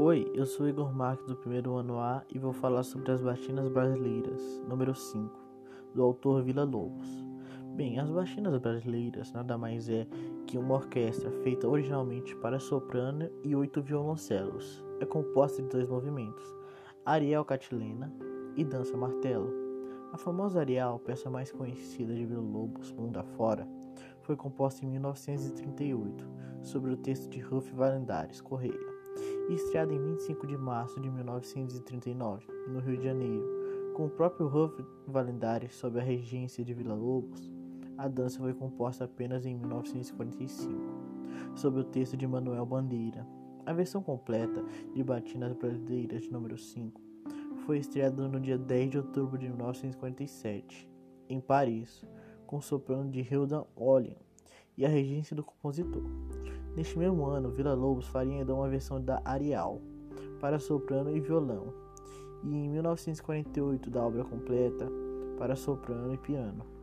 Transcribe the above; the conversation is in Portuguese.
Oi, eu sou Igor Marques do primeiro ano A e vou falar sobre as batinas brasileiras, número 5, do autor Vila Lobos. Bem, as batinas brasileiras nada mais é que uma orquestra feita originalmente para soprano e oito violoncelos. É composta de dois movimentos, Ariel Catilena e Dança Martelo. A famosa Ariel, peça mais conhecida de Vila Lobos mundo afora, foi composta em 1938, sobre o texto de Ruff Valendares Correia estreada em 25 de março de 1939, no Rio de Janeiro, com o próprio Ruff Valendares sob a regência de Vila Lobos. A dança foi composta apenas em 1945, sob o texto de Manuel Bandeira. A versão completa de Batinas Brasileiras número 5 foi estreada no dia 10 de outubro de 1947, em Paris, com o soprano de Hilda Olin e a regência do compositor. Neste mesmo ano, Vila Lobos faria ainda uma versão da Arial para soprano e violão, e em 1948 da obra completa para soprano e piano.